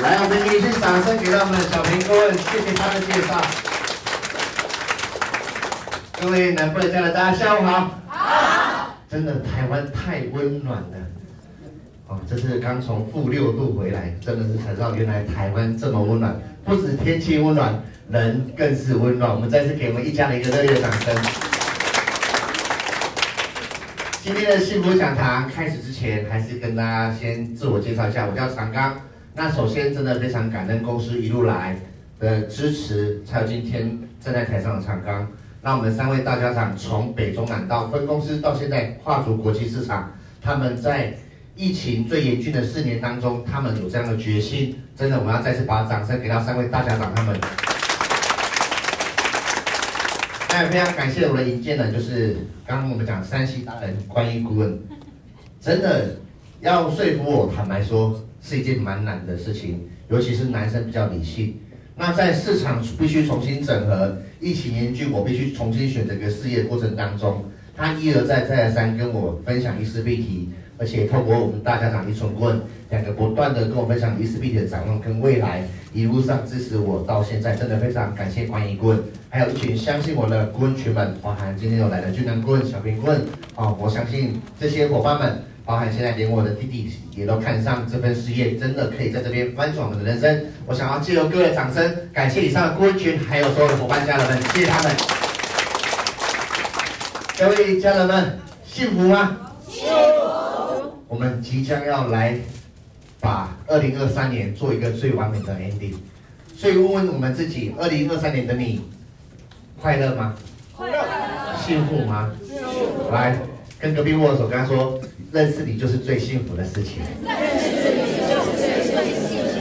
来，我们继续掌声给到我们的小平顾问，谢谢他的介绍。各位南部的家人，大家下午好。好。真的，台湾太温暖了。哦，这是刚从负六度回来，真的是才知道原来台湾这么温暖。不止天气温暖，人更是温暖。我们再次给我们一家人一个热烈的掌声。今天的幸福讲堂开始之前，还是跟大家先自我介绍一下，我叫长刚。那首先，真的非常感恩公司一路来的支持，才有今天站在台上的长刚。那我们三位大家长从北中南到分公司到现在跨足国际市场，他们在疫情最严峻的四年当中，他们有这样的决心，真的我们要再次把掌声给到三位大家长他们。那非常感谢我的引荐人，就是刚刚我们讲山西达人关一顾问，真的要说服我，坦白说是一件蛮难的事情，尤其是男生比较理性。那在市场必须重新整合，疫情严峻，我必须重新选择一个事业过程当中，他一而再再而三跟我分享伊思必提，而且透过我们大家长一存棍两个不断的跟我分享伊思必提的展望跟未来，一路上支持我到现在，真的非常感谢关一棍，还有一群相信我的棍群们，包含今天有来的俊男棍、小平顾问，啊，我相信这些伙伴们。包含现在连我的弟弟也都看上这份事业，真的可以在这边翻转我们的人生。我想要借由各位的掌声，感谢以上的顾问群，还有所有的伙伴家人们，谢谢他们。各位家人们，幸福吗？幸福。我们即将要来把二零二三年做一个最完美的 ending，所以问问我们自己，二零二三年的你快乐吗？快乐。幸福吗？幸福。来，跟隔壁握手，跟他说。认识你就是最幸福的事情。认识你就是最幸福的事情。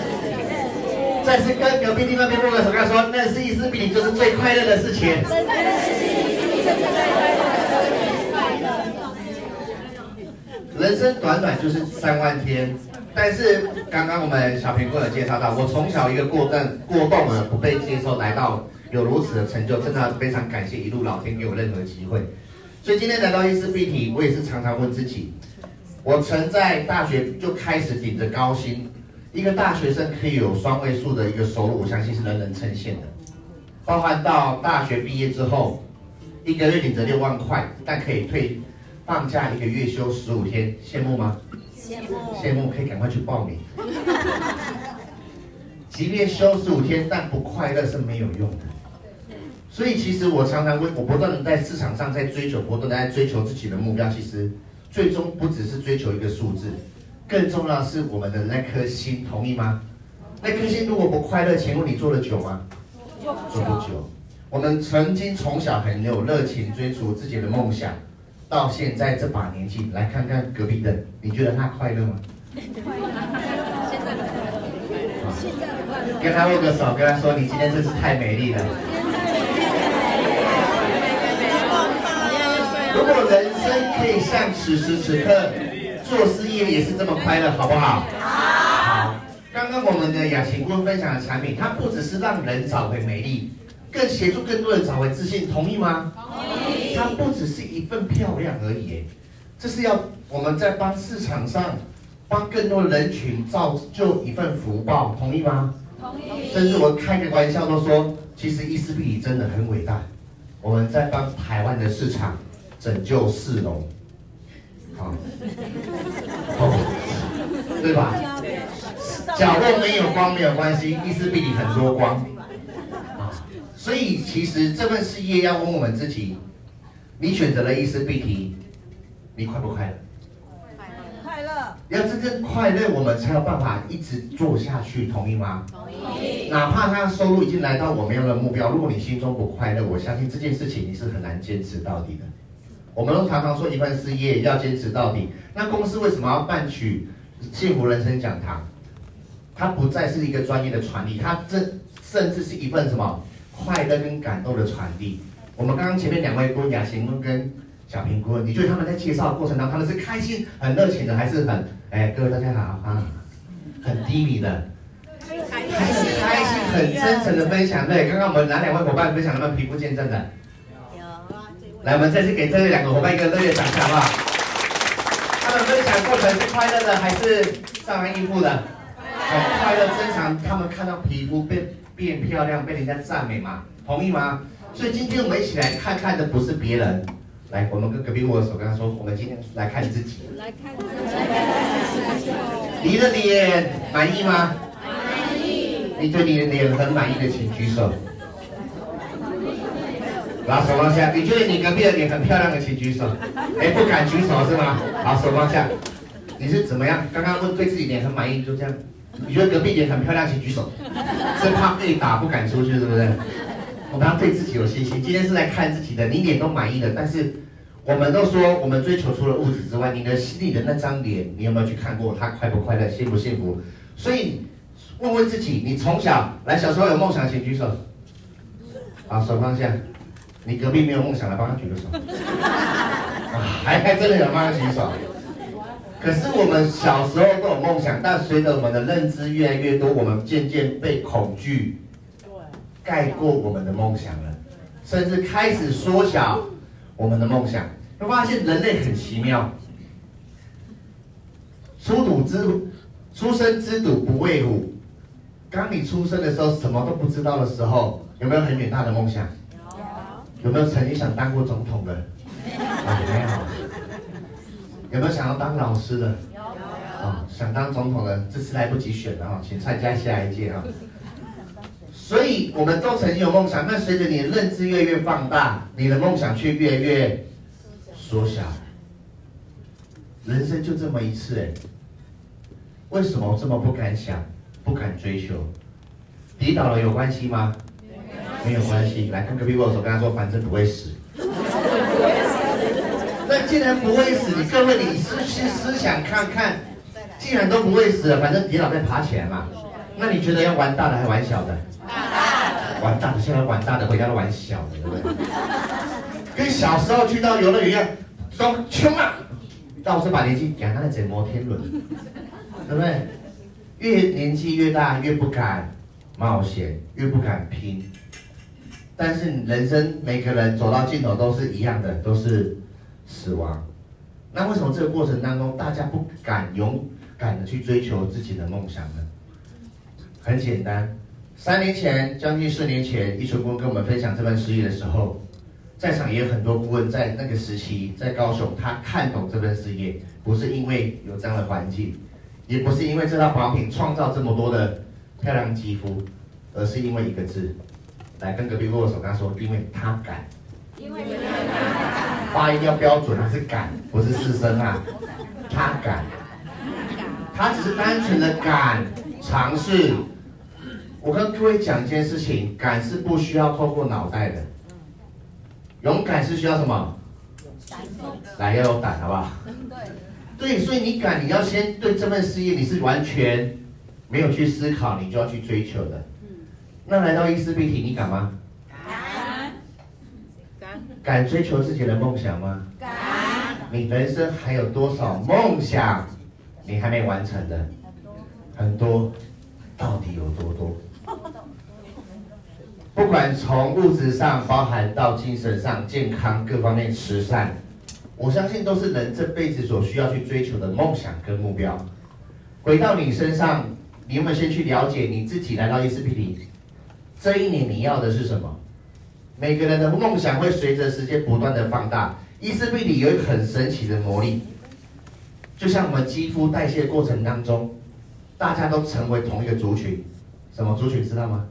再次跟隔壁另外一边握个手，跟他说，认识伊思比你就是最快乐的事情。认识伊思必提就是最快乐的事情。快乐。人生短短就是三万天，但是刚刚我们小平顾问介绍到，我从小一个过动过动而不被接受，来到有如此的成就，真的非常感谢一路老天给我任何机会。所以今天来到伊思必提，我也是常常问自己。我曾在大学就开始顶着高薪，一个大学生可以有双位数的一个收入，我相信是人人称羡的。包含到大学毕业之后，一个月领着六万块，但可以退放假一个月休十五天，羡慕吗？羡慕，羡慕，可以赶快去报名。即便休十五天，但不快乐是没有用的。所以其实我常常会，我不断的在市场上在追求，不断的在追求自己的目标，其实。最终不只是追求一个数字，更重要的是我们的那颗心，同意吗？那颗心如果不快乐，请问你做得久吗？做不久。我们曾经从小很有热情追逐自己的梦想，到现在这把年纪，来看看隔壁的，你觉得他快乐吗？快乐。现在快乐。跟他握个手，跟他说：“你今天真是太美丽了。”如果人生可以像此时此刻做事业也是这么快乐，好不好？好。刚刚我们的雅琴顾问分享的产品，它不只是让人找回美丽，更协助更多人找回自信，同意吗？同意。它不只是一份漂亮而已，这是要我们在帮市场上帮更多人群造就一份福报，同意吗？同意。甚至我开个玩笑都说，其实伊思必提真的很伟大，我们在帮台湾的市场。拯救市容，好，哦，对吧？角落没有光没有关系，伊思必提很多光，啊，所以其实这份事业要问我们自己，你选择了伊思必提，你快不快乐？快乐。要真正快乐，我们才有办法一直做下去，同意吗？同意。哪怕他的收入已经来到我们要的目标，如果你心中不快乐，我相信这件事情你是很难坚持到底的。我们都常常说一份事业要坚持到底。那公司为什么要办取幸福人生讲堂？它不再是一个专业的传递，它这甚至是一份什么快乐跟感动的传递。我们刚刚前面两位顾问雅贤顾跟小平顾问，你觉得他们在介绍的过程当中，他们是开心、很热情的，还是很哎，各位大家好啊，很低迷的，还是开心、很真诚的分享？对，刚刚我们哪两位伙伴分享他们皮肤见证的？来，我们再次给这两个伙伴一个热烈掌声，好不好？他们分享过程是快乐的还是上来应付的？快很快乐、正常，他们看到皮肤变变漂亮，被人家赞美嘛，同意吗？所以今天我们一起来看看的不是别人，来，我们跟隔壁握手，跟他说，我们今天来看自己。来看自己。你的脸满意吗？满意。你对你的脸很满意的，请举手。把手放下。你觉得你隔壁的脸很漂亮的，请举手。哎，不敢举手是吗？好，手放下。你是怎么样？刚刚问对自己脸很满意，就这样。你觉得隔壁脸很漂亮，请举手。生怕被打不敢出去，是不是？我们要对自己有信心。今天是来看自己的，你脸都满意的。但是我们都说，我们追求除了物质之外，你的心里的那张脸，你有没有去看过？他快不快乐，幸不幸福？所以问问自己，你从小来小时候有梦想，请举手。好，手放下。你隔壁没有梦想来，帮他举个手。还还真的有帮他举手。可是我们小时候都有梦想，但随着我们的认知越来越多，我们渐渐被恐惧盖过我们的梦想了，甚至开始缩小我们的梦想。会发现人类很奇妙，出土之出生之犊不畏虎。当你出生的时候什么都不知道的时候，有没有很远大的梦想？有没有曾经想当过总统的？啊，没有。有没有想要当老师的？有。啊，想当总统的，这次来不及选了啊，请参加下一届啊。所以我们都曾经有梦想，但随着你的认知越来越放大，你的梦想却越来越缩小。人生就这么一次哎，为什么我这么不敢想，不敢追求？跌倒了有关系吗？没有关系，来跟隔壁握手，跟他说，反正不会死。那既然不会死，你各位你思思思想看看，既然都不会死了，反正跌倒再爬起来嘛。那你觉得要玩大的还玩小的？大的。玩大的，现在玩大的，回家都玩小的，对不对？跟小时候去到游乐园一样，说穷啊，到这把年纪，讲他在整摩天轮，对不对？越年纪越大，越不敢冒险，越不敢拼。但是人生每个人走到尽头都是一样的，都是死亡。那为什么这个过程当中大家不敢勇敢的去追求自己的梦想呢？很简单，三年前，将近四年前，一纯顾问跟我们分享这份事业的时候，在场也有很多顾问在那个时期在高雄，他看懂这份事业，不是因为有这样的环境，也不是因为这套保品创造这么多的漂亮肌肤，而是因为一个字。来跟隔壁握手，跟他说，因为他敢，因为他敢，发音要标准，他是敢，不是四声啊，他敢，他只是单纯的敢尝试。我跟各位讲一件事情，敢是不需要透过脑袋的，勇敢是需要什么？来要有胆，好不好？对，所以你敢，你要先对这份事业你是完全没有去思考，你就要去追求的。那来到伊丝碧体，你敢吗？敢。敢。敢追求自己的梦想吗？敢。你人生还有多少梦想，你还没完成的？很多。到底有多多？不管从物质上，包含到精神上、健康各方面、慈善，我相信都是人这辈子所需要去追求的梦想跟目标。回到你身上，你有没有先去了解你自己？来到伊丝碧媞。这一年你要的是什么？每个人的梦想会随着时间不断的放大。伊丝碧媞有一个很神奇的魔力，就像我们肌肤代谢过程当中，大家都成为同一个族群。什么族群知道吗？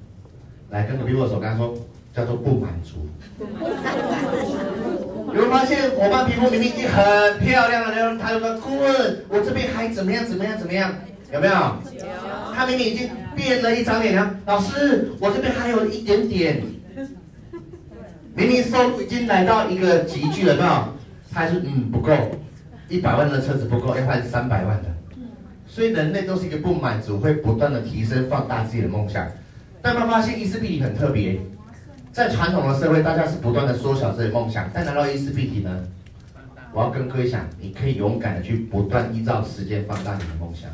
来跟隔壁握手，跟他说叫做不满足。有没有发现伙伴皮肤明明已经很漂亮了，然后他就说顾问，我这边还怎么样怎么样怎么样？有没有？他明明已经变了一张脸了，老师，我这边还有一点点。明明收入已经来到一个极具了，有没有？他还是嗯不够，一百万的车子不够，要换三百万的。所以人类都是一个不满足，会不断的提升、放大自己的梦想。但他发现伊丝碧媞很特别，在传统的社会，大家是不断的缩小自己的梦想，但来到伊丝碧媞呢？我要跟各位讲，你可以勇敢的去不断依照时间放大你的梦想。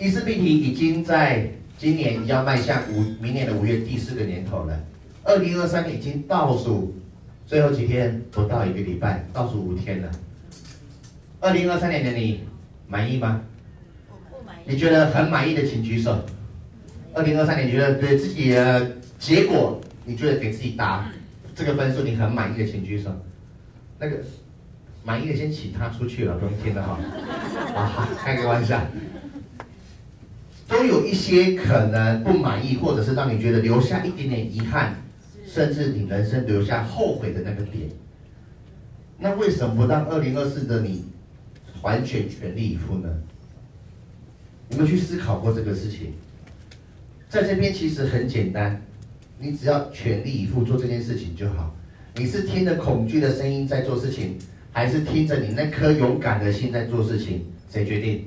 伊丝碧媞已经在今年要迈向五明年的五月第四个年头了，二零二三年已经倒数最后几天，不到一个礼拜，倒数五天了。二零二三年的你满意吗？你觉得很满意的，请举手。二零二三年觉得对自己的结果，你觉得给自己打这个分数，你很满意的，请举手。那个满意的先请他出去了，不用听了哈。啊，开个玩笑。都有一些可能不满意，或者是让你觉得留下一点点遗憾，甚至你人生留下后悔的那个点。那为什么不让二零二四的你完全全力以赴呢？你们去思考过这个事情？在这边其实很简单，你只要全力以赴做这件事情就好。你是听着恐惧的声音在做事情，还是听着你那颗勇敢的心在做事情？谁决定？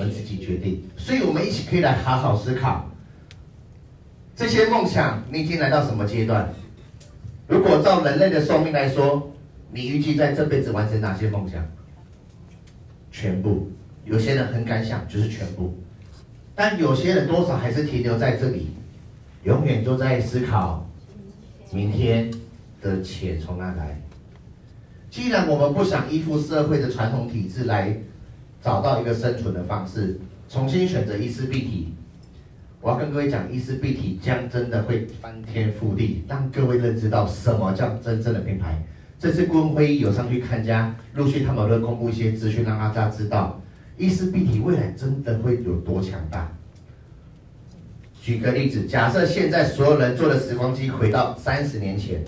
我们自己决定，所以我们一起可以来好好思考这些梦想。你已经来到什么阶段？如果照人类的寿命来说，你预计在这辈子完成哪些梦想？全部。有些人很敢想，就是全部。但有些人多少还是停留在这里，永远都在思考明天的钱从哪来。既然我们不想依附社会的传统体制来。找到一个生存的方式，重新选择伊思碧媞。我要跟各位讲，伊思碧媞将真的会翻天覆地，让各位认知到什么叫真正的品牌。这次顾问会议有上去看家，陆续他们都公布一些资讯，让大家知道伊思碧媞未来真的会有多强大。举个例子，假设现在所有人坐的时光机回到三十年前。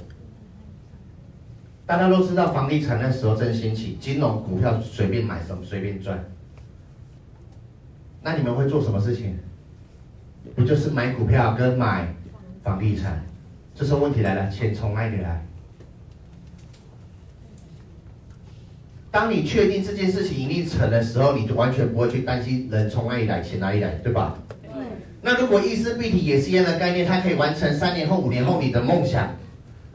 大家都知道，房地产那时候正兴起，金融股票随便买什么随便赚。那你们会做什么事情？不就是买股票跟买房地产？这时候问题来了，钱从哪里来？当你确定这件事情一定成的时候，你就完全不会去担心人从哪里来，钱哪里来，对吧？对。那如果意思必体也是一样的概念，它可以完成三年后、五年后你的梦想。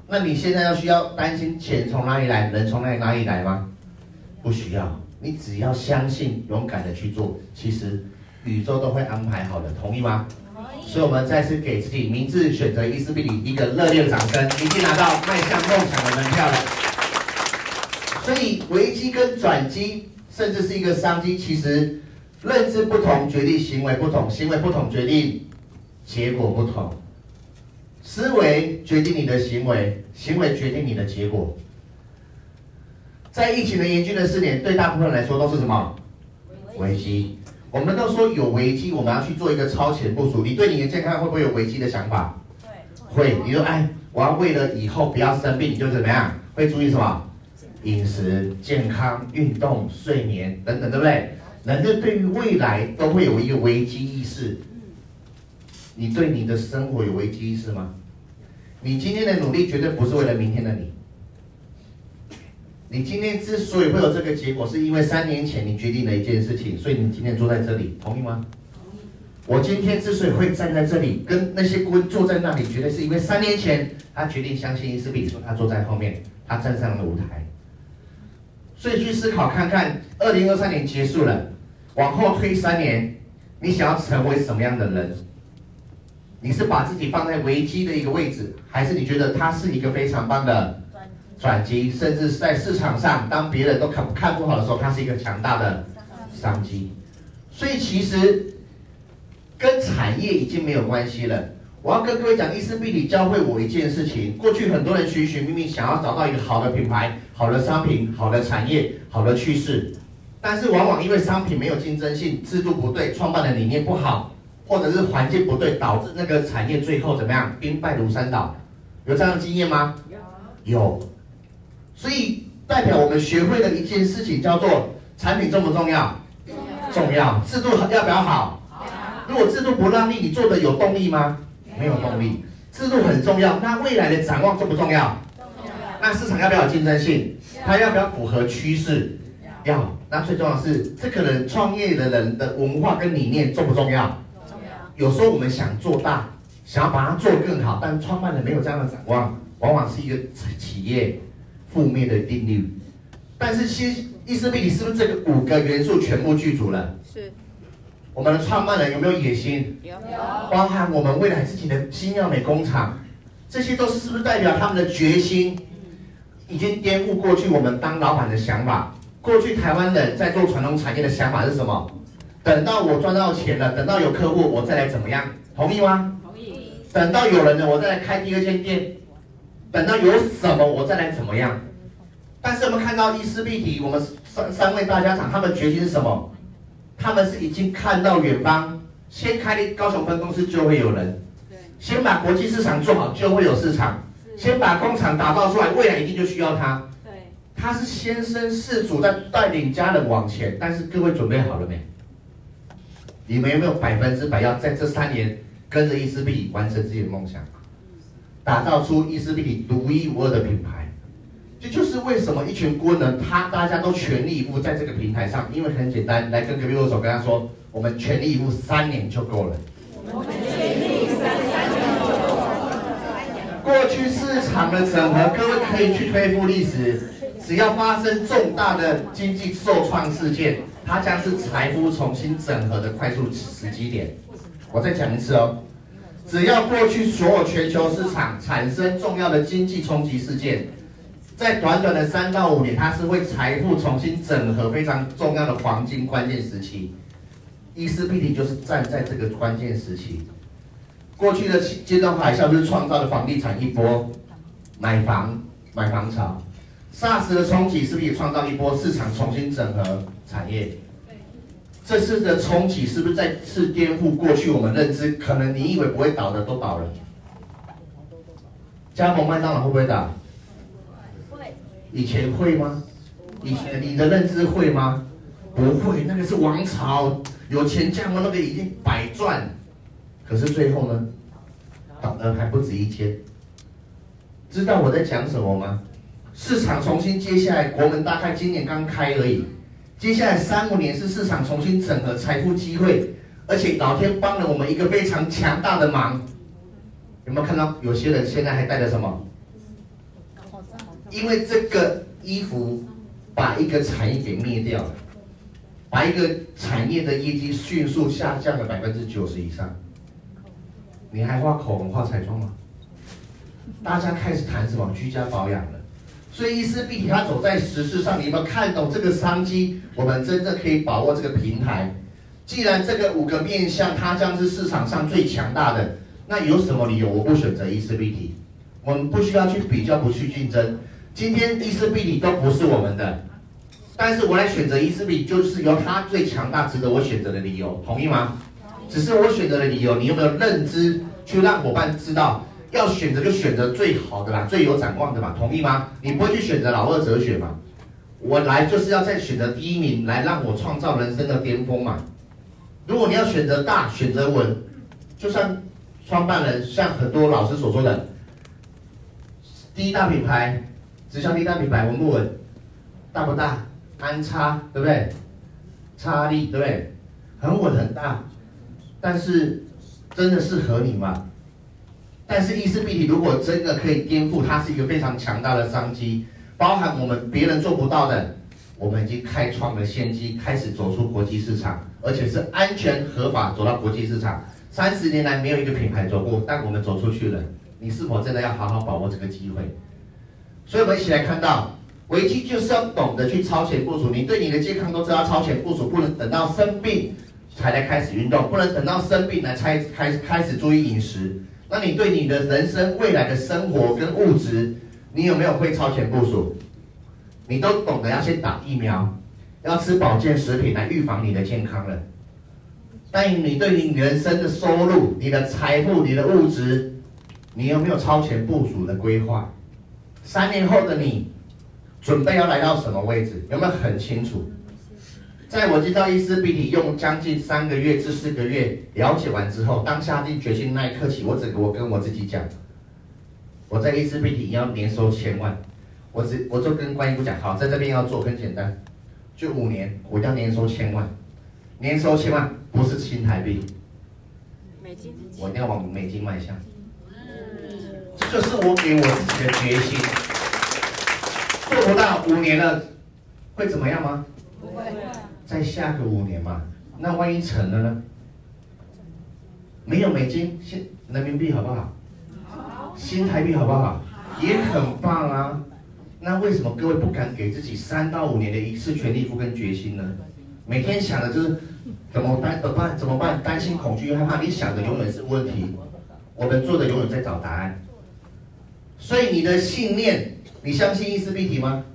那你现在要需要担心钱从哪里来，人从哪里哪里来吗？不需要，你只要相信，勇敢的去做，其实宇宙都会安排好的，同意吗？所以，我们再次给自己明智选择伊思比里一个热烈的掌声，已经拿到迈向梦想的门票了。所以，危机跟转机，甚至是一个商机，其实认知不同，决定行为不同，行为不同，决定结果不同。思维决定你的行为，行为决定你的结果。在疫情的严峻的四年，对大部分人来说都是什么？危机。我们都说有危机，我们要去做一个超前部署。你对你的健康会不会有危机的想法？会。你说，哎，我要为了以后不要生病，你就怎么样？会注意什么？饮食、健康、运动、睡眠等等，对不对？人就对于未来都会有一个危机意识。你对你的生活有危机意识吗？你今天的努力绝对不是为了明天的你。你今天之所以会有这个结果，是因为三年前你决定了一件事情，所以你今天坐在这里，同意吗？同意。我今天之所以会站在这里，跟那些顾问坐在那里，绝对是因为三年前他决定相信伊斯比，说他坐在后面，他站上了舞台。所以去思考看看，二零二三年结束了，往后推三年，你想要成为什么样的人？你是把自己放在危机的一个位置，还是你觉得它是一个非常棒的转机？甚至在市场上，当别人都看看不好的时候，它是一个强大的商机。所以其实跟产业已经没有关系了。我要跟各位讲，伊思碧媞教会我一件事情：过去很多人寻寻觅觅，想要找到一个好的品牌、好的商品、好的产业、好的趋势，但是往往因为商品没有竞争性、制度不对、创办的理念不好。或者是环境不对，导致那个产业最后怎么样？兵败如山倒，有这样的经验吗？有。有。所以代表我们学会的一件事情叫做：产品重不重要？重要。制度要不要好？好。如果制度不让利，你做的有动力吗？没有动力。制度很重要，那未来的展望重不重要？重要。那市场要不要有竞争性？它要不要符合趋势？要。那最重要的是，这个人创业的人的文化跟理念重不重要？有时候我们想做大，想要把它做更好，但创办人没有这样的展望，往往是一个企业负面的定律。但是，其伊思碧媞是不是这个五个元素全部具足了？是。我们的创办人有没有野心？有。包含我们未来自己的新药美工厂，这些都是是不是代表他们的决心，已经颠覆过去我们当老板的想法？过去台湾人在做传统产业的想法是什么？等到我赚到钱了，等到有客户，我再来怎么样？同意吗？同意。等到有人了，我再来开第二间店。等到有什么，我再来怎么样？但是我们看到伊丝碧媞，我们三三位大家长，他们决心是什么？他们是已经看到远方，先开高雄分公司就会有人，先把国际市场做好就会有市场，先把工厂打造出来，未来一定就需要他。他是先生事主在带领家人往前，但是各位准备好了没？你们有没有百分之百要在这三年跟着伊思碧完成自己的梦想，打造出伊思碧独一无二的品牌？这就是为什么一群顾问人，他大家都全力以赴在这个平台上，因为很简单，来跟隔壁握手，跟他说，我们全力以赴三年就够了。我们全力三年就够了。过去市场的整合，各位可以去推复历史。只要发生重大的经济受创事件，它将是财富重新整合的快速时机点。我再讲一次哦，只要过去所有全球市场产生重要的经济冲击事件，在短短的三到五年，它是会财富重新整合非常重要的黄金关键时期。伊丝碧媞就是站在这个关键时期。过去的金融海啸就是创造了房地产一波买房买房潮。SARS 的冲击是不是也创造一波市场重新整合产业？这次的冲击是不是再次颠覆过去我们认知？可能你以为不会倒的都倒了。加盟麦当劳会不会倒？会。以前会吗？以前你的认知会吗？不会，那个是王朝，有钱加盟那个已经百赚。可是最后呢，倒的还不止一间。知道我在讲什么吗？市场重新接下来，国门大概，今年刚开而已。接下来三五年是市场重新整合财富机会，而且老天帮了我们一个非常强大的忙。有没有看到有些人现在还带着什么？因为这个衣服把一个产业给灭掉了，把一个产业的业绩迅速下降了百分之九十以上。你还画口红、画彩妆吗？大家开始谈什么居家保养了？所以伊丝碧媞它走在时事上，你有没有看懂这个商机？我们真正可以把握这个平台。既然这个五个面向它将是市场上最强大的，那有什么理由我不选择伊丝碧媞？我们不需要去比较，不去竞争。今天伊丝碧媞都不是我们的，但是我来选择伊丝碧媞，就是由它最强大，值得我选择的理由，同意吗？只是我选择的理由，你有没有认知去让伙伴知道？要选择就选择最好的啦，最有展望的嘛，同意吗？你不会去选择老二哲学嘛？我来就是要再选择第一名，来让我创造人生的巅峰嘛。如果你要选择大，选择稳，就像创办人，像很多老师所说的，第一大品牌，直销第一大品牌稳不稳？大不大？安差对不对？差力对不对？很稳很大，但是真的适合你吗？但是伊丝碧媞如果真的可以颠覆，它是一个非常强大的商机，包含我们别人做不到的，我们已经开创了先机，开始走出国际市场，而且是安全合法走到国际市场。三十年来没有一个品牌走过，但我们走出去了。你是否真的要好好把握这个机会？所以，我们一起来看到，危机就是要懂得去超前部署。你对你的健康都知道超前部署，不能等到生病才来开始运动，不能等到生病来才开开始注意饮食。那你对你的人生未来的生活跟物质，你有没有会超前部署？你都懂得要先打疫苗，要吃保健食品来预防你的健康了。但你对你人生的收入、你的财富、你的物质，你有没有超前部署的规划？三年后的你，准备要来到什么位置？有没有很清楚？在我接到伊丝碧媞用将近三个月至四个月了解完之后，当下定决心那一刻起，我整个我跟我自己讲，我在伊丝碧媞要年收千万，我只我就跟观音姑讲，好，在这边要做很简单，就五年，我要年收千万，年收千万不是新台币，美金，我一定要往美金迈向，这就是我给我自己的决心，做不到五年了，会怎么样吗？不会。再下个五年嘛，那万一成了呢？没有美金，新人民币好不好？好。新台币好不好？也很棒啊。那为什么各位不敢给自己三到五年的一次全力以赴跟决心呢？每天想的就是怎么办？怎么办？怎么办？担心、恐惧、害怕，你想的永远是问题，我们做的永远在找答案。所以你的信念，你相信伊丝必提吗？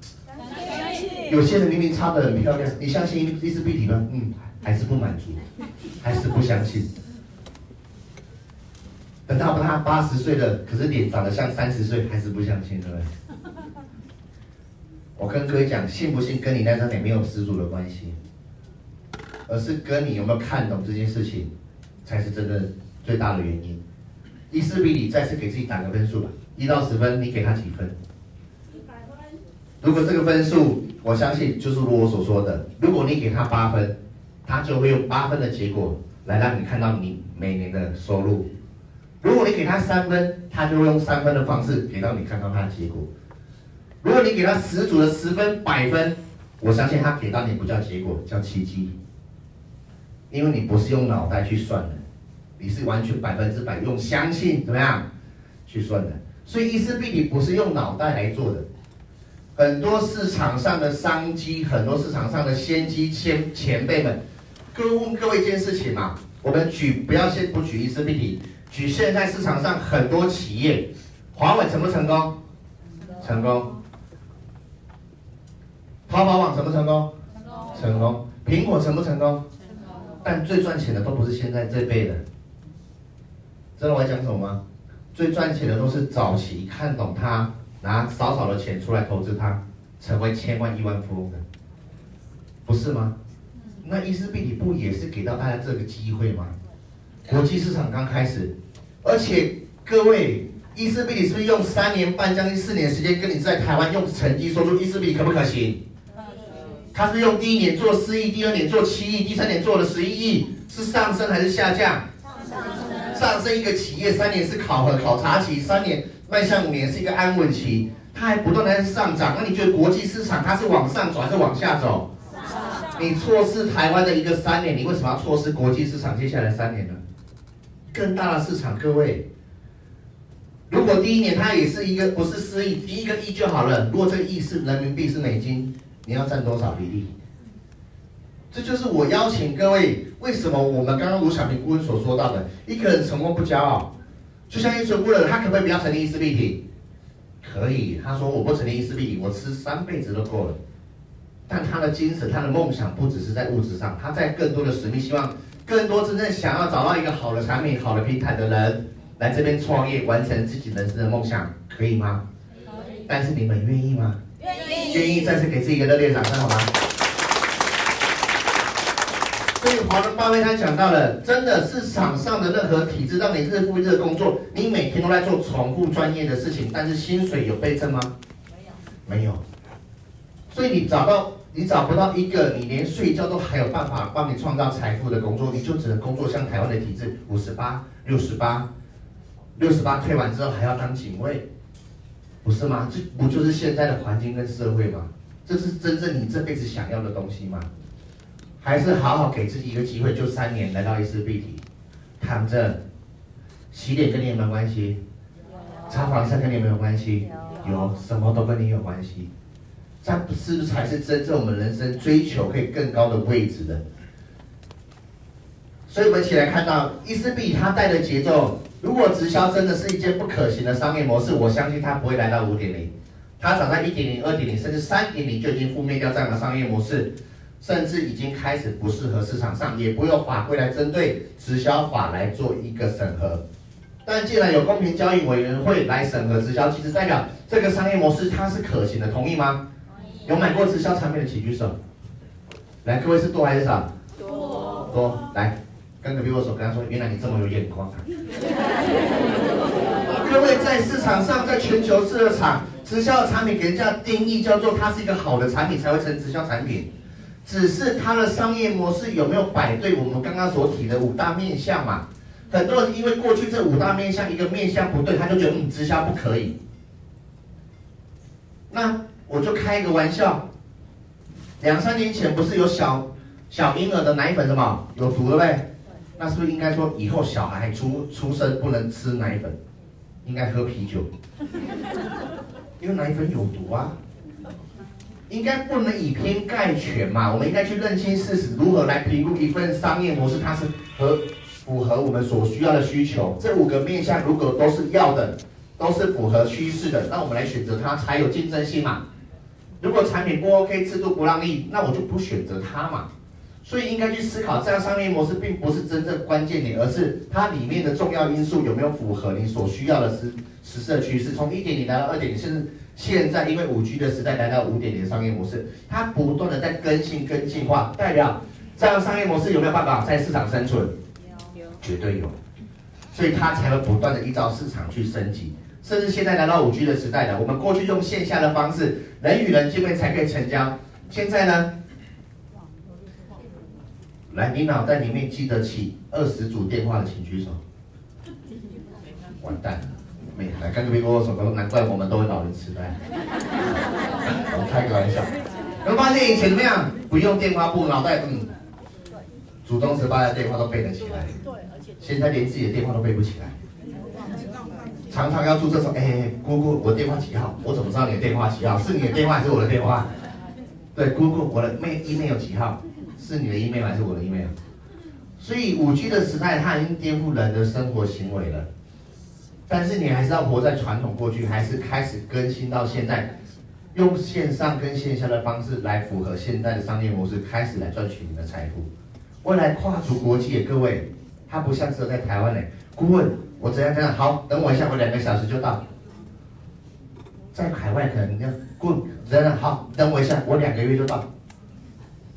有些人明明擦得很漂亮，你相信伊丝碧媞吗？嗯，还是不满足，还是不相信。等到他八十岁了，可是脸长得像三十岁，还是不相信，对不对？我跟各位讲，信不信跟你那张脸没有十足的关系，而是跟你有没有看懂这件事情，才是真的最大的原因。伊丝比你再次给自己打个分数吧，一到十分，你给他几分？一百分。如果这个分数，我相信就是如我所说的，如果你给他八分，他就会用八分的结果来让你看到你每年的收入。如果你给他三分，他就会用三分的方式给到你看到他的结果。如果你给他十足的十分百分，我相信他给到你不叫结果，叫奇迹。因为你不是用脑袋去算的，你是完全百分之百用相信怎么样去算的。所以伊丝碧媞不是用脑袋来做的。很多市场上的商机，很多市场上的先机前前辈们，各位问各位一件事情嘛，我们举不要先不举伊丝碧媞。举现在市场上很多企业，华为成不成功？成功。淘宝网成不成功？成功。苹果成不成功？成功。但最赚钱的都不是现在这辈的。知道我在讲什么吗？最赚钱的都是早期看懂它，拿少少的钱出来投资它，成为千万亿万富翁的，不是吗？那伊丝碧媞不也是给到大家这个机会吗？国际市场刚开始，而且各位，伊丝碧媞是不是用三年半将近四年时间跟你在台湾用成绩说出伊丝碧媞可不可行？他是用第一年做四亿，第二年做七亿，第三年做了十一亿，是上升还是下降？上升。上升一个企业三年是考核考察期，三年迈向五年是一个安稳期，它还不断的在上涨。那你觉得国际市场它是往上走还是往下走？你错失台湾的一个三年，你为什么要错失国际市场接下来三年呢？更大的市场，各位，如果第一年它也是一个不是四亿，第一个亿就好了。如果这个亿是人民币是美金，你要占多少比例？这就是我邀请各位，为什么我们刚刚卢小平顾问所说到的，一个人成功不骄傲，就像一存顾问，他可不可以不要成立伊丝碧媞？可以，他说我不成立伊丝碧媞，我吃三辈子都够了。但他的精神，他的梦想不只是在物质上，他在更多的使命，希望。更多真正想要找到一个好的产品、好的平台的人来这边创业，完成自己人生的梦想，可以吗？可以。但是你们愿意吗？愿意。愿意再次给自己一个热烈掌声，好吗？所以华伦巴菲特讲到了，真的市场上的任何体制让你日复一日的工作，你每天都在做重复专业的事情，但是薪水有倍增吗？没有。没有。所以你找到。你找不到一个你连睡觉都还有办法帮你创造财富的工作，你就只能工作像台湾的体制，五十八、六十八、六十八退完之后还要当警卫，不是吗？这不就是现在的环境跟社会吗？这是真正你这辈子想要的东西吗？还是好好给自己一个机会，就三年来到伊丝碧媞，躺着洗脸跟你有没有关系？擦防晒跟你有没有关系？有，什么都跟你有关系。这是不是才是真正我们人生追求可以更高的位置的？所以我们一起来看到伊丝碧媞它带的节奏。如果直销真的是一件不可行的商业模式，我相信它不会来到五点零，它早在一点零、二点零甚至三点零就已经覆灭掉这样的商业模式，甚至已经开始不适合市场上，也不用法规来针对直销法来做一个审核。但既然有公平交易委员会来审核直销，其实代表这个商业模式它是可行的，同意吗？有买过直销产品的请举手。来，各位是多还是少？多。多，来，跟隔壁握手，跟他说，原来你这么有眼光啊。各位在市场上，在全球市场，直销的产品给人家定义叫做它是一个好的产品才会成直销产品，只是它的商业模式有没有摆对我们刚刚所提的五大面向嘛？很多人因为过去这五大面向一个面向不对，他就觉得嗯直销不可以。那。我就开一个玩笑，两三年前不是有小小婴儿的奶粉什么有毒了呗？那是不是应该说以后小孩出出生不能吃奶粉，应该喝啤酒？因为奶粉有毒啊！应该不能以偏概全嘛，我们应该去认清事实，如何来评估一份商业模式，它是合符合我们所需要的需求。这五个面向如果都是要的，都是符合趋势的，那我们来选择它才有竞争性嘛。如果产品不 OK，制度不让利，那我就不选择它嘛。所以应该去思考，这样商业模式并不是真正关键点，而是它里面的重要因素有没有符合你所需要的实实质趋势。从一点零来到二点零，甚至。现在因为五 G 的时代来到五点零商业模式，它不断的在更新跟进化，代表这样商业模式有没有办法在市场生存？有，绝对有，所以它才会不断的依照市场去升级，甚至现在来到五 G 的时代了，我们过去用线下的方式，人与人见面才可以成交，现在呢？来，你脑袋里面记得起二十组电话的，请举手。完蛋了。没来，刚刚别跟我说，难怪我们都会老人痴呆。我开个玩笑。有发现以前怎么样？不用电话簿，脑袋嗯，祖宗十八代电话都背得起来。现在连自己的电话都背不起来。常常要注册说，哎，姑姑，我电话几号？我怎么知道你的电话几号？是你的电话还是我的电话？对，姑姑，我的 email 有几号？是你的 email 还是我的 email？所以五 G 的时代，它已经颠覆人的生活行为了。但是你还是要活在传统过去，还是开始更新到现在，用线上跟线下的方式来符合现在的商业模式，开始来赚取你的财富。未来跨足国际，各位，它不像只有在台湾嘞。顾问，我怎样怎样？好，等我一下，我两个小时就到。在海外可能要顾问，怎样？好，等我一下，我两个月就到。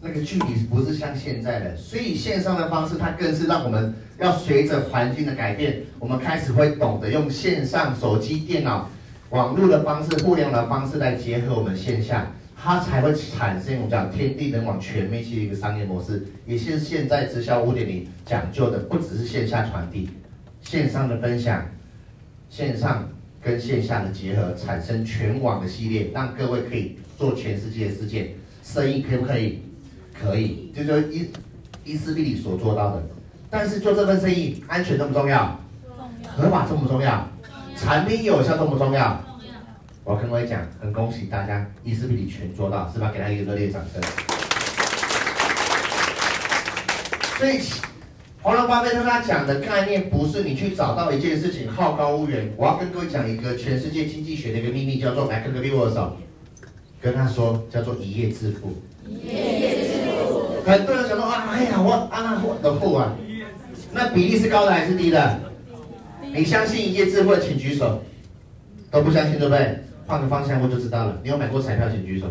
那个距离不是像现在的，所以线上的方式它更是让我们要随着环境的改变，我们开始会懂得用线上手机、电脑、网络的方式、互联网的方式来结合我们线下，它才会产生我们讲天地人网全面性的一个商业模式。也是现在直销五点零讲究的，不只是线下传递，线上的分享，线上跟线下的结合，产生全网的系列，让各位可以做全世界的事件，生意可不可以？可以，就说伊伊丝碧媞所做到的，但是做这份生意，安全重不重要？重要。合法重不重要？重要。产品有效重不重要？重要。我要跟各位讲，很恭喜大家，伊斯比里全做到，是吧？给他一个热烈掌声。所以，华伦巴菲特他讲的概念，不是你去找到一件事情好高骛远。我要跟各位讲一个全世界经济学的一个秘密，叫做来跟隔壁握手，跟他说叫做一夜致富。很多人想说啊，哎呀，我啊，我的富啊，那比例是高的还是低的？你相信一夜致富的，请举手。都不相信对不对？换个方向我就知道了。你有买过彩票，请举手。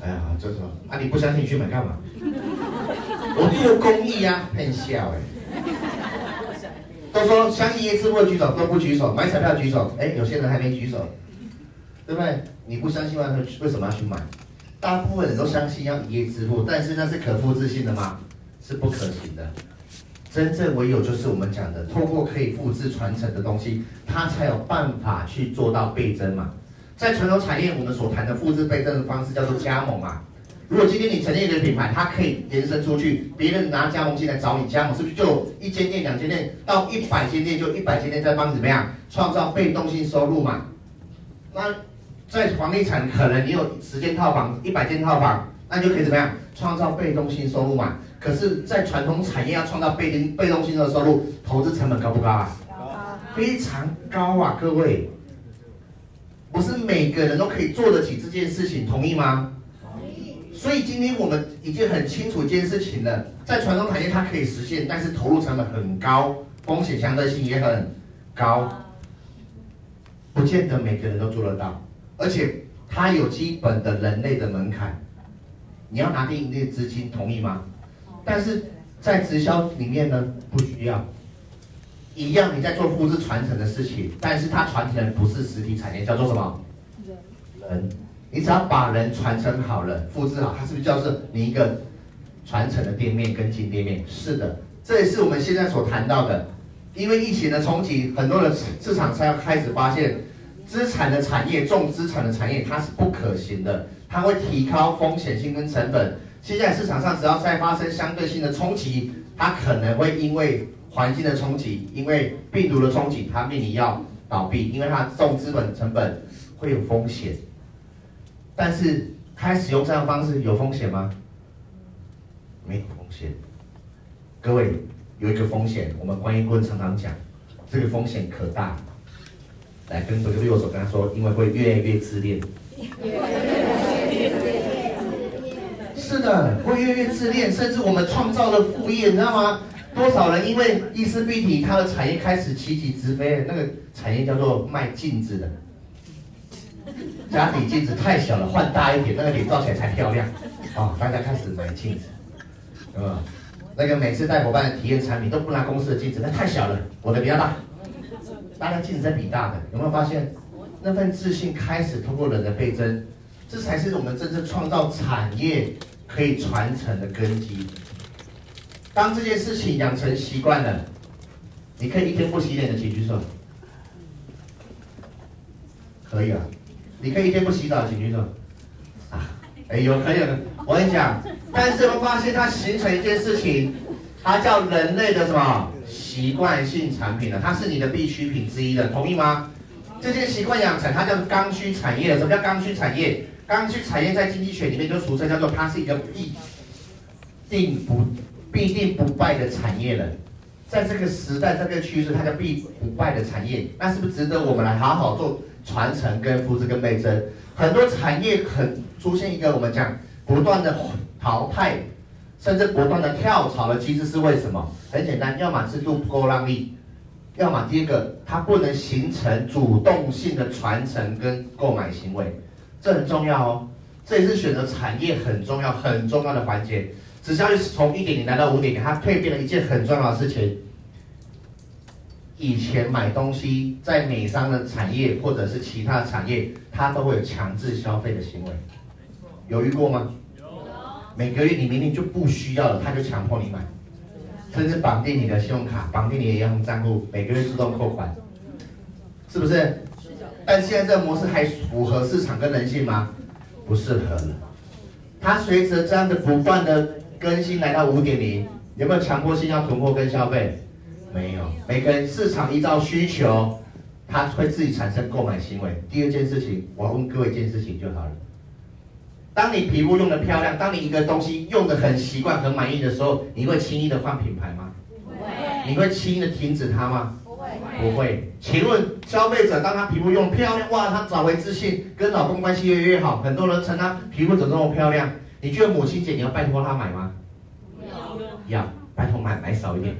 哎呀，这种啊，你不相信你去买干嘛？我做公益呀，骗笑哎。都说相信一夜致富举手，都不举手。买彩票举手，哎，有些人还没举手，对不对？你不相信为为什么要去买？大部分人都相信要一夜致富，但是那是可复制性的吗？是不可行的。真正唯有就是我们讲的，透过可以复制传承的东西，它才有办法去做到倍增嘛。在传统产业，我们所谈的复制倍增的方式叫做加盟嘛。如果今天你成立一个品牌，它可以延伸出去，别人拿加盟进来找你加盟，是不是就一间店、两间店到一百间店，就一百间店在帮你怎么样创造被动性收入嘛？那。在房地产，可能你有十间套房、一百间套房，那就可以怎么样创造被动性收入嘛？可是，在传统产业要创造被动被动性的收入，投资成本高不高啊？高，非常高啊！各位，不是每个人都可以做得起这件事情，同意吗？同意。所以今天我们已经很清楚一件事情了，在传统产业它可以实现，但是投入成本很高，风险相对性也很高，不见得每个人都做得到。而且它有基本的人类的门槛，你要拿定一定资金，同意吗？但是在直销里面呢，不需要，一样你在做复制传承的事情，但是它传承的不是实体产业，叫做什么？人。你只要把人传承好了，复制好，它是不是就是你一个传承的店面跟进店面？是的，这也是我们现在所谈到的。因为疫情的冲击，很多的市场才要开始发现。资产的产业，重资产的产业，它是不可行的，它会提高风险性跟成本。现在市场上只要再发生相对性的冲击，它可能会因为环境的冲击，因为病毒的冲击，它面临要倒闭，因为它重资本成本会有风险。但是开始用这样方式有风险吗？没有风险。各位有一个风险，我们关于顾问常常讲，这个风险可大。来跟左手右手跟他说，因为会越来越自恋。是的，会越来越自恋，甚至我们创造了副业，你知道吗？多少人因为伊丝碧媞，它的产业开始起起直飞，那个产业叫做卖镜子的。家里镜子太小了，换大一点，那个脸照起来才漂亮。啊，大家开始买镜子，有没有？那个每次带伙伴体验产品都不拿公司的镜子，那太小了，我的比较大。大家镜子在比大的，有没有发现？那份自信开始通过人的倍增，这才是我们真正创造产业可以传承的根基。当这件事情养成习惯了，你可以一天不洗脸的，请举手。可以啊，你可以一天不洗澡，请举手。啊，哎呦，可以了。我跟你讲，但是我发现它形成一件事情，它叫人类的什么习惯性产品了，它是你的必需品之一的，同意吗？这件习惯养成，它叫刚需产业。什么叫刚需产业？刚需产业在经济学里面就俗称叫做它是一个必定不。必定不败的产业了，在这个时代，这个趋势，它叫必不败的产业，那是不是值得我们来好好做传承、跟复制、跟倍增？很多产业很出现一个我们讲不断的淘汰，甚至不断的跳槽的机制是为什么？很简单，要么制度不够让利，要么第一个它不能形成主动性的传承跟购买行为，这很重要哦，这也是选择产业很重要、很重要的环节。直销是从一点零来到五点零，它蜕变了一件很重要的事情。以前买东西在美商的产业或者是其他的产业，它都会有强制消费的行为，有遇过吗？每个月你明明就不需要了，他就强迫你买，甚至绑定你的信用卡，绑定你的银行账户，每个月自动扣款，是不是？但现在这个模式还符合市场跟人性吗？不适合了。它随着这样的不断的。更新来到五点零，有没有强迫性要囤货跟消费？没有，每个人市场依照需求，它会自己产生购买行为。第二件事情，我要问各位一件事情就好了。当你皮肤用的漂亮，当你一个东西用的很习惯、很满意的时候，你会轻易的换品牌吗？不会。你会轻易的停止它吗？不会。不会。请问消费者当他皮肤用漂亮，哇，他找回自信，跟老公关系越来越好，很多人称他皮肤怎么这么漂亮？你觉得母亲节你要拜托他买吗？要，要拜托买买少一点。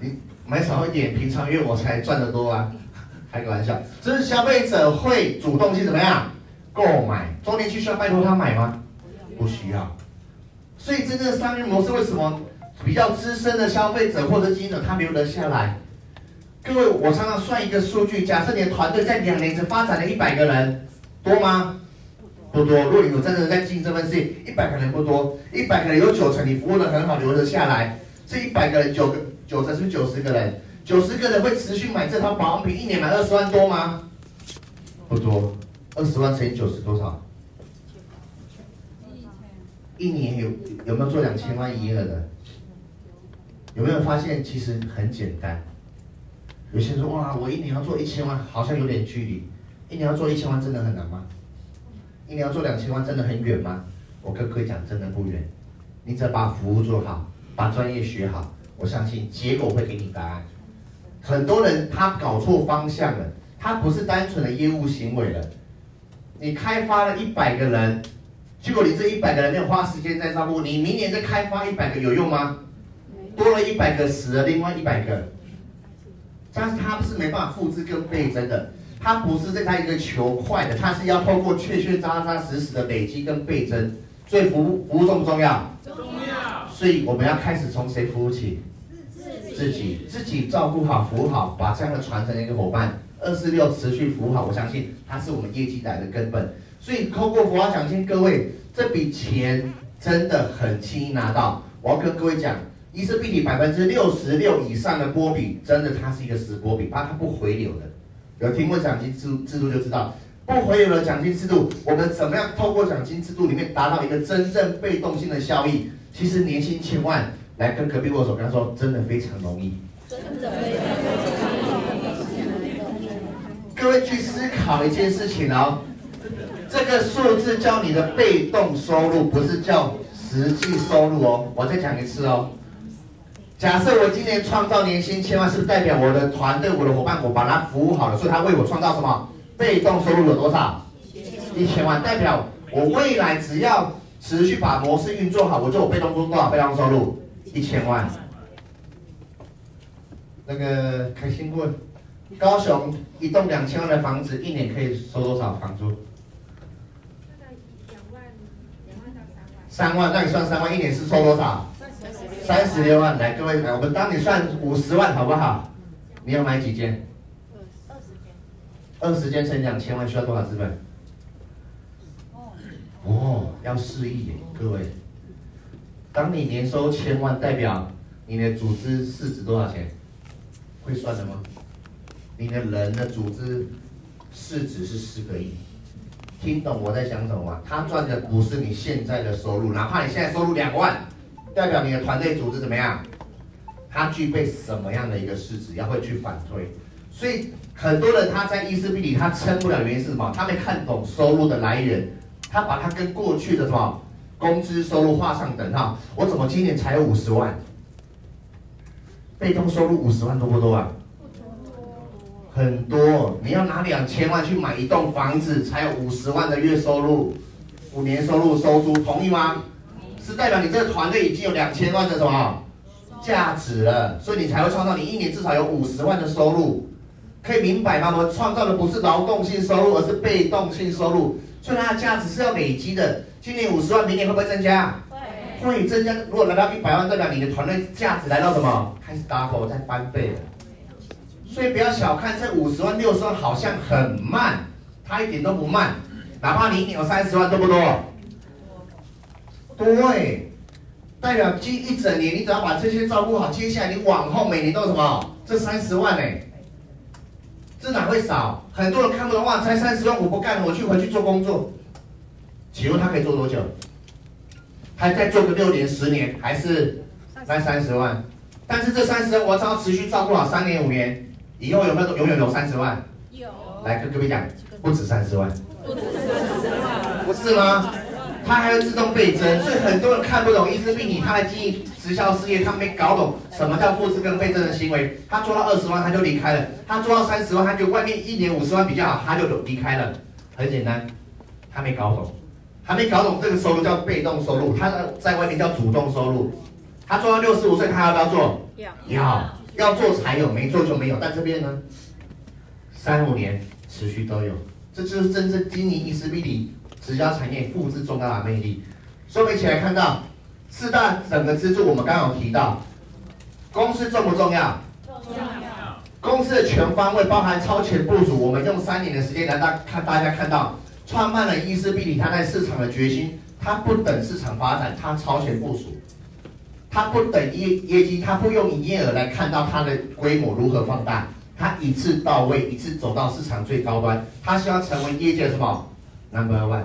你买少一点，平常因为我才赚得多啊，开个玩笑。这是消费者会主动去怎么样购买？周年庆需要拜托他买吗？不需要。所以真正的商业模式为什么比较资深的消费者或者经营者他留得下来？各位，我常常算一个数据，假设你的团队在两年只发展了一百个人，多吗？不多，如果你有真的在经营这份事业，一百个人不多，一百个人有九成你服务的很好，留得下来。这一百个人九个九成是九十个人，九十个人会持续买这套保养品，一年买二十万多吗？不多，二十万乘以九十多少？一年有有没有做两千万营业额的？有没有发现其实很简单？有些人说哇，我一年要做一千万，好像有点距离。一年要做一千万真的很难吗？一年要做两千万，真的很远吗？我跟各位讲，真的不远。你只要把服务做好，把专业学好，我相信结果会给你答案。很多人他搞错方向了，他不是单纯的业务行为了。你开发了一百个人，结果你这一百个人没有花时间在照顾，你明年再开发一百个有用吗？多了一百个死了，另外一百个，但是他是没办法复制跟倍增的。他不是在它一个求快的，他是要透过确确扎扎实实的累积跟倍增。所以服务服务重不重要？重要。所以我们要开始从谁服务起？自己自己照顾好，服务好，把这样的传承的一个伙伴二四六持续服务好。我相信它是我们业绩来的根本。所以透过福华奖金，各位这笔钱真的很轻易拿到。我要跟各位讲，伊丝碧媞百分之六十六以上的波比，真的它是一个死波比，它它不回流的。有听过奖金制度制度就知道，不回流的奖金制度，我们怎么样透过奖金制度里面达到一个真正被动性的效益？其实年薪千万，来跟隔壁握手，跟他说，真的非常容易。真的非常容易。各位去思考一件事情哦，这个数字叫你的被动收入，不是叫实际收入哦。我再讲一次哦。假设我今年创造年薪千万，是不是代表我的团队、我的伙伴，我把他服务好了，所以他为我创造什么？被动收入有多少？一千万，代表我未来只要持续把模式运作好，我就有被动收入多少？被动收入一千万。那个开心问，高雄一栋两千万的房子，一年可以收多少房租？三万，那你算三万，一年是收多少？三十六万。来，各位，来，我们当你算五十万，好不好？你要买几间？二十间。二十间乘两千万，需要多少资本？哦，要四亿耶，各位。当你年收千万，代表你的组织市值多少钱？会算的吗？你的人的组织市值是四个亿，听懂我在讲什么吗？他赚的不是你现在的收入，哪怕你现在收入两万，代表你的团队组织怎么样？他具备什么样的一个市值？要会去反推。所以很多人他在伊丝碧媞他撑不了，原因是什么？他没看懂收入的来源。他把它跟过去的什么工资收入画上等号，我怎么今年才有五十万？被动收入五十万多不多啊？很多，你要拿两千万去买一栋房子，才有五十万的月收入，五年收入收租，同意吗？是代表你这个团队已经有两千万的什么价值了，所以你才会创造你一年至少有五十万的收入，可以明白吗？我们创造的不是劳动性收入，而是被动性收入。所以它的价值是要累积的。今年五十万，明年会不会增加？会，会增加。如果来到一百万，代表你的团队价值来到什么？开始 double 再翻倍了。所以不要小看这五十万、六十万，好像很慢，它一点都不慢。哪怕你有三十万，多不多？对，代表今一整年，你只要把这些照顾好，接下来你往后每年都有什么？这三十万呢？这哪会少？很多人看不懂哇，才三十万，我不干了，我去回去做工作。请问他可以做多久？还再做个六年、十年，还是那三十万？但是这三十万，我只要持续照顾好三年、五年，以后有没有永远有三十万？有。来跟各位讲，不止三十万。不止三十万。不是吗？它还会自动倍增，所以很多人看不懂伊丝碧媞，他来经营直销事业，他没搞懂什么叫复制跟倍增的行为。他做到二十万他就离开了，他做到三十万，他就外面一年五十万比较好，他就离开了。很简单，他没搞懂，还没搞懂这个收入叫被动收入，他在外面叫主动收入。他做到六十五岁，他要不要做？要，要，要做才有，没做就没有。但这边呢，三五年持续都有，这就是真正经营伊斯比里。直销产业复制重大的魅力，所以我们一起来看到四大整个支柱。我们刚刚有提到，公司重不重要？重要。公司的全方位包含超前部署。我们用三年的时间来大看大家看到，创办了伊斯比里，他在市场的决心，他不等市场发展，他超前部署，他不等业业绩，他不用营业额来看到他的规模如何放大，他一次到位，一次走到市场最高端，他希望成为业界的什么？Number one，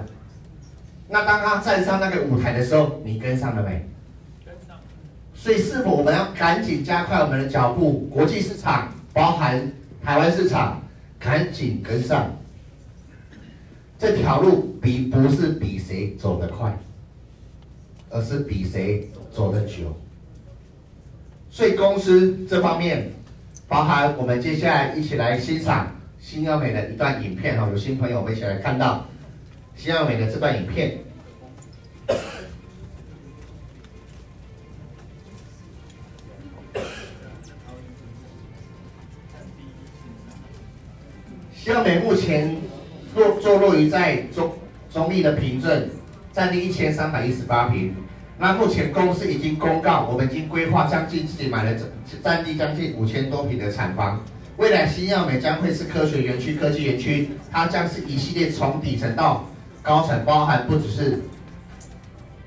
那当他站上那个舞台的时候，你跟上了没？跟上。所以是否我们要赶紧加快我们的脚步？国际市场，包含台湾市场，赶紧跟上。这条路比不是比谁走得快，而是比谁走得久。所以公司这方面，包含我们接下来一起来欣赏新奥美的一段影片哈，有新朋友我们一起来看到。新奥美的这段影片，新奥美目前落坐落于在中中立的平镇，占地一千三百一十八坪。那目前公司已经公告，我们已经规划将近自己买了占占地将近五千多平的厂房。未来新奥美将会是科学园区、科技园区，它将是一系列从底层到高层包含不只是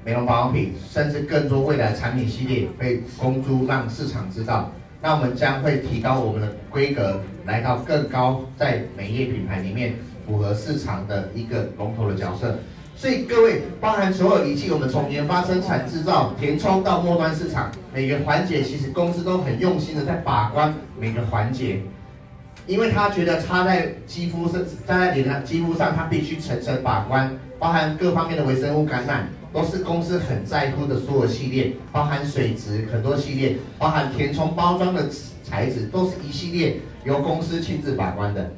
美容保养品，甚至更多未来产品系列被公诸让市场知道。那我们将会提高我们的规格，来到更高，在美业品牌里面符合市场的一个龙头的角色。所以各位，包含所有仪器，我们从研发、生产、制造、填充到末端市场，每个环节其实公司都很用心的在把关每个环节。因为他觉得擦在肌肤上，擦在脸上肌肤上，他必须层层把关，包含各方面的微生物感染，都是公司很在乎的所有系列，包含水质很多系列，包含填充包装的材质，都是一系列由公司亲自把关的。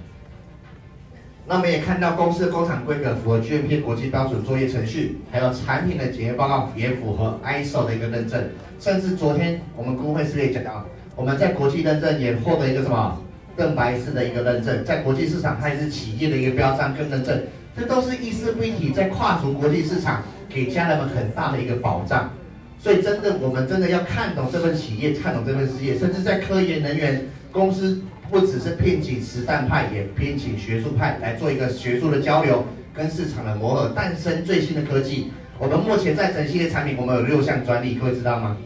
那我们也看到公司的工厂规格符合 GMP 国际标准作业程序，还有产品的检验报告也符合 ISO 的一个认证，甚至昨天我们工会是不是也讲到，我们在国际认证也获得一个什么邓白氏的一个认证，在国际市场它也是企业的一个标章跟认证，这都是易思比体在跨足国际市场给家人们很大的一个保障。所以真的我们真的要看懂这份企业，看懂这份事业，甚至在科研人员公司。不只是聘请实战派，也聘请学术派来做一个学术的交流，跟市场的磨合，诞生最新的科技。我们目前在整系列产品，我们有六项专利，各位知道吗？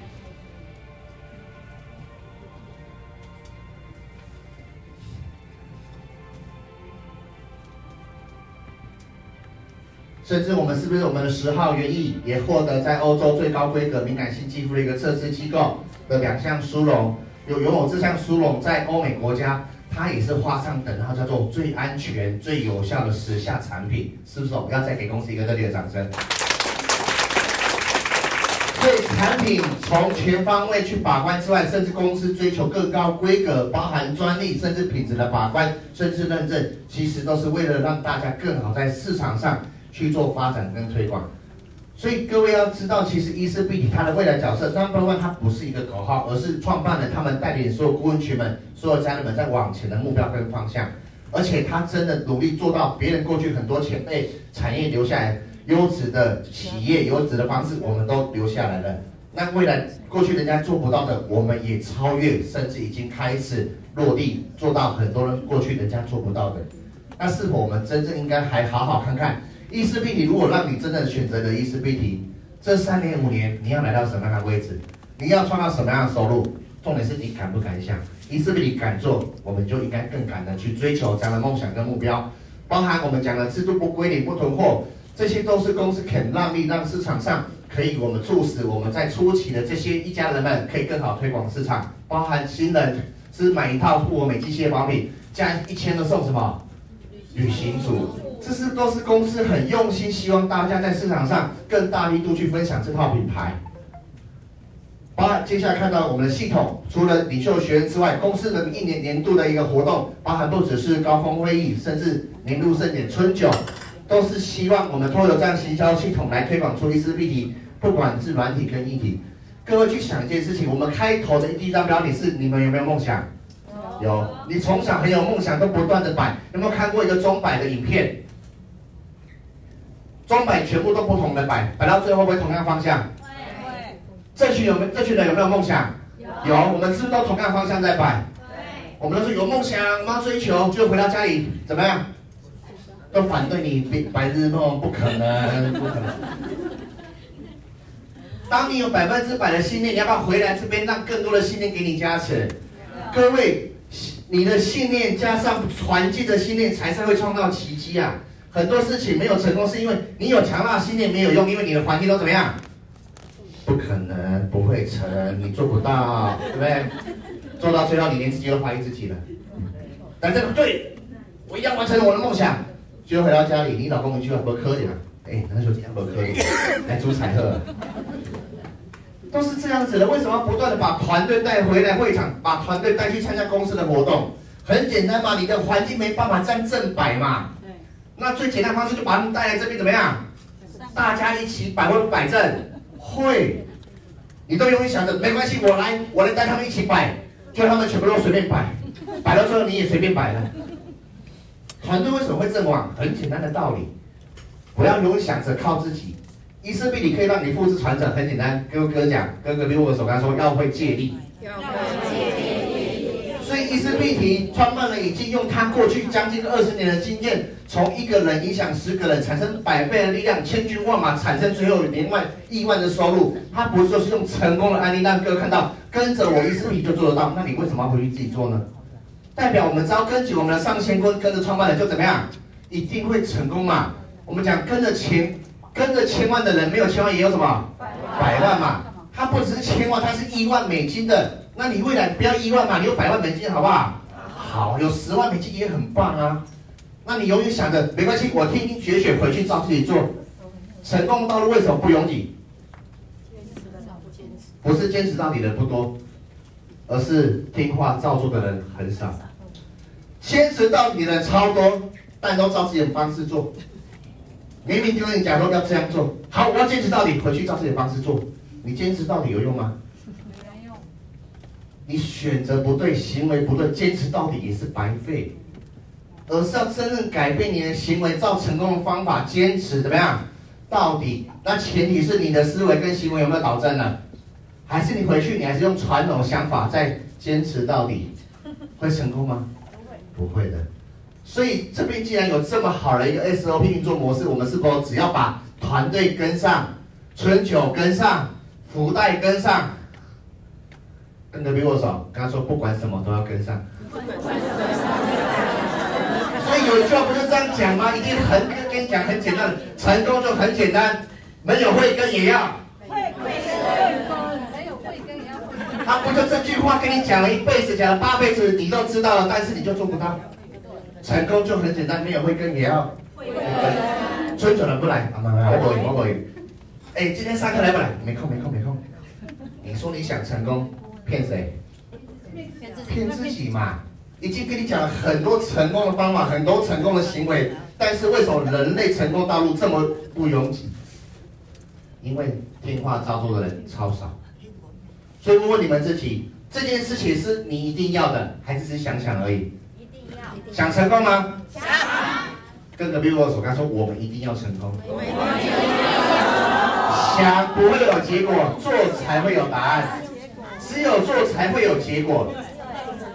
甚至我们是不是我们的十号原液也获得在欧洲最高规格敏感性肌肤的一个测试机构的两项殊荣？有拥有这项殊荣，在欧美国家，它也是画上等号，叫做最安全、最有效的时下产品，是不是？我们要再给公司一个热烈的掌声。所以产品从全方位去把关之外，甚至公司追求更高规格，包含专利，甚至品质的把关，甚至认证，其实都是为了让大家更好在市场上去做发展跟推广。所以各位要知道，其实易思比体它的未来角色，Number One，它不是一个口号，而是创办了他们带领所有顾问群们、所有家人们在往前的目标跟方向。而且他真的努力做到别人过去很多前辈产业留下来优质的企业、优质的方式，我们都留下来了。那未来过去人家做不到的，我们也超越，甚至已经开始落地做到很多人过去人家做不到的。那是否我们真正应该还好好看看？易思比体，如果让你真的选择了易思比体，这三年五年你要来到什么样的位置？你要创造什么样的收入？重点是你敢不敢想？易思比体敢做，我们就应该更敢的去追求这样的梦想跟目标。包含我们讲的制度不归零、不囤货，这些都是公司肯让利，让市场上可以我们促使我们在初期的这些一家人们可以更好推广市场。包含新人是买一套富欧美机械保品，加一千的送什么？旅行组。这是都是公司很用心，希望大家在市场上更大力度去分享这套品牌。好，接下来看到我们的系统，除了领袖学员之外，公司的一年年度的一个活动，包含不只是高峰会议，甚至年度盛典春酒，都是希望我们透过这样行销系统来推广出易思比体，不管是软体跟硬体。各位去想一件事情，我们开头的第一张标题是：你们有没有梦想？有。你从小很有梦想，都不断的摆。有没有看过一个钟摆的影片？钟摆全部都不同的摆，摆到最后会同样方向？会。这群有没有？这群人有没有梦想？有。有，我们是不是都同样方向在摆？对。我们都是有梦想，我们要追求，就回到家里怎么样？都反对你白日梦，不可能，不可能。当你有百分之百的信念，你要不要回来这边，让更多的信念给你加持？各位，你的信念加上环境的信念，才是会创造奇迹啊！很多事情没有成功，是因为你有强大的信念没有用，因为你的环境都怎么样？不可能，不会成，你做不到，对不对？做到最后，你连自己都怀疑自己了。但这个对，我一样完成了我的梦想。就回到家里，你老公一句话不可以了，哎，那就这样不可以，来煮彩鹤。都是这样子的，为什么不断的把团队带回来会场，把团队带去参加公司的活动？很简单嘛，你的环境没办法站正摆嘛。那最简单的方式就把他们带来这边怎么样？大家一起摆会不摆正？会。你都永远想着没关系，我来，我来带他们一起摆，就他们全部都随便摆，摆到最后你也随便摆了。团队为什么会阵亡？很简单的道理，不要永远想着靠自己。易思比你可以让你复制传承，很简单。跟哥哥讲，哥哥溜我手，刚说要会借力。要会借力。所以易思比体创办人已经用他过去将近二十年的经验，从一个人影响十个人，产生百倍的力量，千军万马产生最后连万亿万的收入。他不是说是用成功的案例让各位看到，跟着我易思比就做得到。那你为什么要回去自己做呢？代表我们只要跟紧我们的上线，跟跟着创办人就怎么样，一定会成功嘛。我们讲跟着千跟着千万的人，没有千万也有什么百万嘛。他不只是千万，他是亿万美金的。那你未来不要一万嘛，你有百万美金好不好？好，有十万美金也很棒啊。那你永远想着没关系，我听听学学回去照自己做。成功的道路为什么不拥挤？不是坚持到底的不多，而是听话照做的人很少。坚持到底的人超多，但都照自己的方式做。明明就跟你讲说要这样做，好，我要坚持到底，回去照自己的方式做。你坚持到底有用吗？你选择不对，行为不对，坚持到底也是白费。而是要真正改变你的行为，照成功的方法坚持怎么样？到底？那前提是你的思维跟行为有没有导正呢？还是你回去你还是用传统想法再坚持到底，会成功吗？不会，不会的。所以这边既然有这么好的一个 SOP 运作模式，我们是否只要把团队跟上，春酒跟上，福袋跟上，跟隔壁握手，跟他说不管什么都要跟上。所以有一句话不是这样讲吗？已经很跟你讲很简单，成功就很简单，没有慧根也要。会会没有慧根也要。他不就这句话跟你讲了一辈子，讲了八辈子，你都知道了，但是你就做不到。成功就很简单，没有慧根也要。慧根。春酒人不来，我不会，我不会。哎，今天上课来不来？没空，没空，没空。你说你想成功，骗谁？骗自己嘛。已经跟你讲了很多成功的方法，很多成功的行为，但是为什么人类成功道路这么不拥挤？因为听话照做的人超少。所以问问你们自己，这件事情是你一定要的，还是只是想想而已？一定要。想成功吗？想。跟隔壁握手，刚说我们一定要成功。我们一定要。想不会有结果，做才会有答案。只有做才会有结果。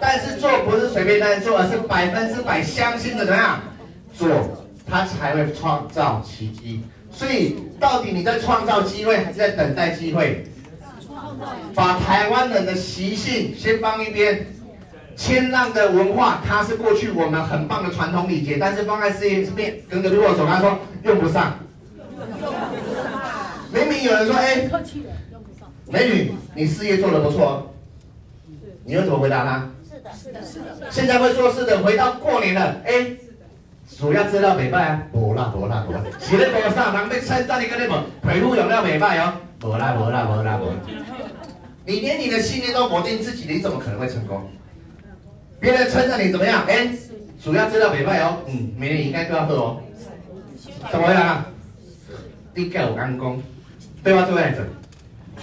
但是做不是随便在做，而是百分之百相信的怎么样做，它才会创造奇迹。所以到底你在创造机会还是在等待机会？把台湾人的习性先放一边，谦让的文化，它是过去我们很棒的传统礼节，但是放在事业这边，跟隔壁握手，他说用不上。明明有人说，哎，美女，你事业做得不错，你又怎么回答他？是的，是的。是的现在会说是的，回到过年了，哎，主要知道美拜啊，不啦不啦不啦，写在桌上，人被称赞你跟你们回复有没有美拜哦？不啦不啦不啦不。你连你的信念都否定自己，你怎么可能会成功？别人称赞你怎么样？哎，主要知道美拜哦，嗯，明年应该都要喝哦。怎么回来啊？你盖我刚工，对吧？这位子。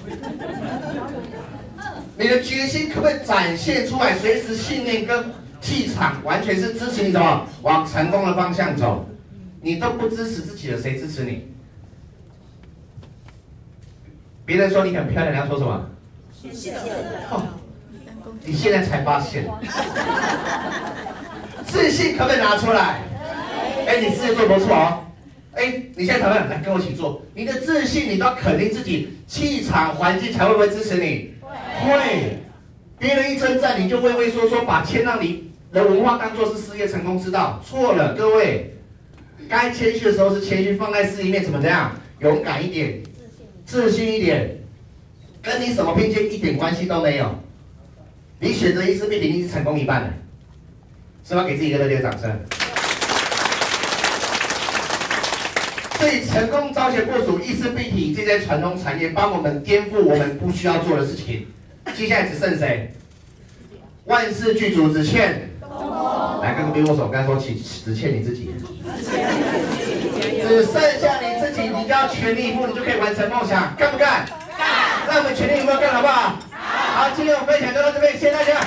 你的决心可不可以展现出来？随时信念跟气场完全是支持你什么往成功的方向走。你都不支持自己的，谁支持你？别人说你很漂亮，你要说什么？谢谢。哦，你现在才发现，自信可不可以拿出来？哎，你事业做不错哦。哎，你现在怎么样？来跟我一起做。你的自信，你都要肯定自己，气场环境才会不会支持你？会，别人一称赞你就畏畏缩缩，把谦让你的文化当做是事业成功之道，错了，各位，该谦虚的时候是谦虚，放在事业面怎么这样？勇敢一点，自信一点，跟你什么拼接一点关系都没有。你选择一次必定你是成功一半的，是吧？给自己一个热烈的掌声。所以成功朝前部署，意思必提这些传统产业，帮我们颠覆我们不需要做的事情。接下来只剩谁？万事俱足，只欠。来，跟隔壁握手，刚才说，只欠你自己。只剩下你自己，你就要全力以赴，你就可以完成梦想，干不干？干。那我们全力以赴干，好不好？好。好，今天我分享就到这边，谢谢大家。